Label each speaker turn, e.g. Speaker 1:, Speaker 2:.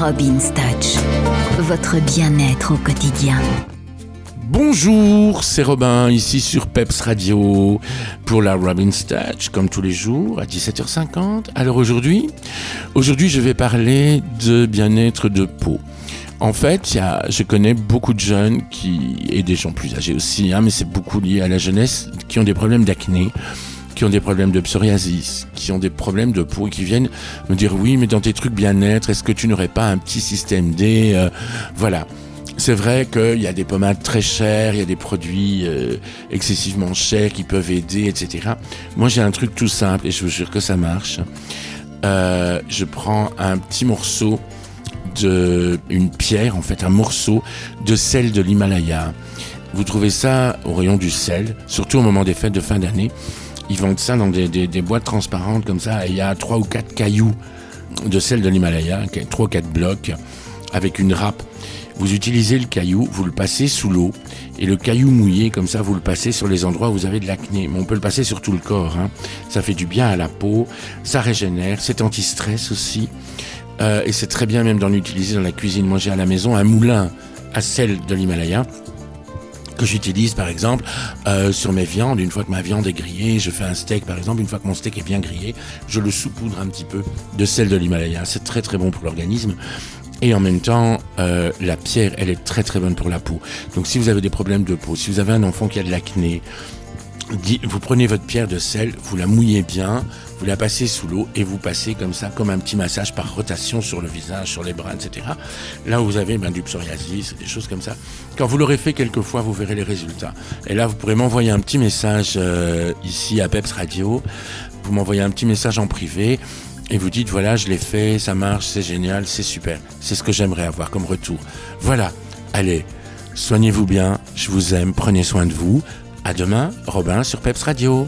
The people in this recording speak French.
Speaker 1: Robin's Touch, votre bien-être au quotidien.
Speaker 2: Bonjour, c'est Robin ici sur Peps Radio pour la Robin's Touch, comme tous les jours à 17h50. Alors aujourd'hui, aujourd'hui je vais parler de bien-être de peau. En fait, je connais beaucoup de jeunes qui, et des gens plus âgés aussi, hein, mais c'est beaucoup lié à la jeunesse, qui ont des problèmes d'acné, qui ont des problèmes de psoriasis, qui ont des problèmes de peau et qui viennent me dire oui, mais dans tes trucs bien-être, est-ce que tu n'aurais pas un petit système D euh, Voilà. C'est vrai qu'il y a des pommades très chères, il y a des produits euh, excessivement chers qui peuvent aider, etc. Moi, j'ai un truc tout simple et je vous jure que ça marche. Euh, je prends un petit morceau de une pierre, en fait, un morceau de sel de l'Himalaya. Vous trouvez ça au rayon du sel, surtout au moment des fêtes de fin d'année. Ils vendent ça dans des, boîtes transparentes comme ça. il y a trois ou quatre cailloux de sel de l'Himalaya, trois ou quatre blocs avec une râpe. Vous utilisez le caillou, vous le passez sous l'eau, et le caillou mouillé, comme ça, vous le passez sur les endroits où vous avez de l'acné. Mais on peut le passer sur tout le corps. Hein. Ça fait du bien à la peau, ça régénère, c'est anti-stress aussi. Euh, et c'est très bien même d'en utiliser dans la cuisine. J'ai à la maison un moulin à sel de l'Himalaya que j'utilise par exemple euh, sur mes viandes. Une fois que ma viande est grillée, je fais un steak par exemple. Une fois que mon steak est bien grillé, je le saupoudre un petit peu de sel de l'Himalaya. C'est très très bon pour l'organisme. Et en même temps, euh, la pierre, elle est très très bonne pour la peau. Donc si vous avez des problèmes de peau, si vous avez un enfant qui a de l'acné, vous prenez votre pierre de sel, vous la mouillez bien, vous la passez sous l'eau et vous passez comme ça, comme un petit massage par rotation sur le visage, sur les bras, etc. Là où vous avez ben, du psoriasis, des choses comme ça. Quand vous l'aurez fait quelques fois, vous verrez les résultats. Et là, vous pourrez m'envoyer un petit message euh, ici à Peps Radio. Vous m'envoyez un petit message en privé et vous dites voilà, je l'ai fait, ça marche, c'est génial, c'est super. C'est ce que j'aimerais avoir comme retour. Voilà. Allez, soignez-vous bien, je vous aime, prenez soin de vous. À demain, Robin sur Peps Radio.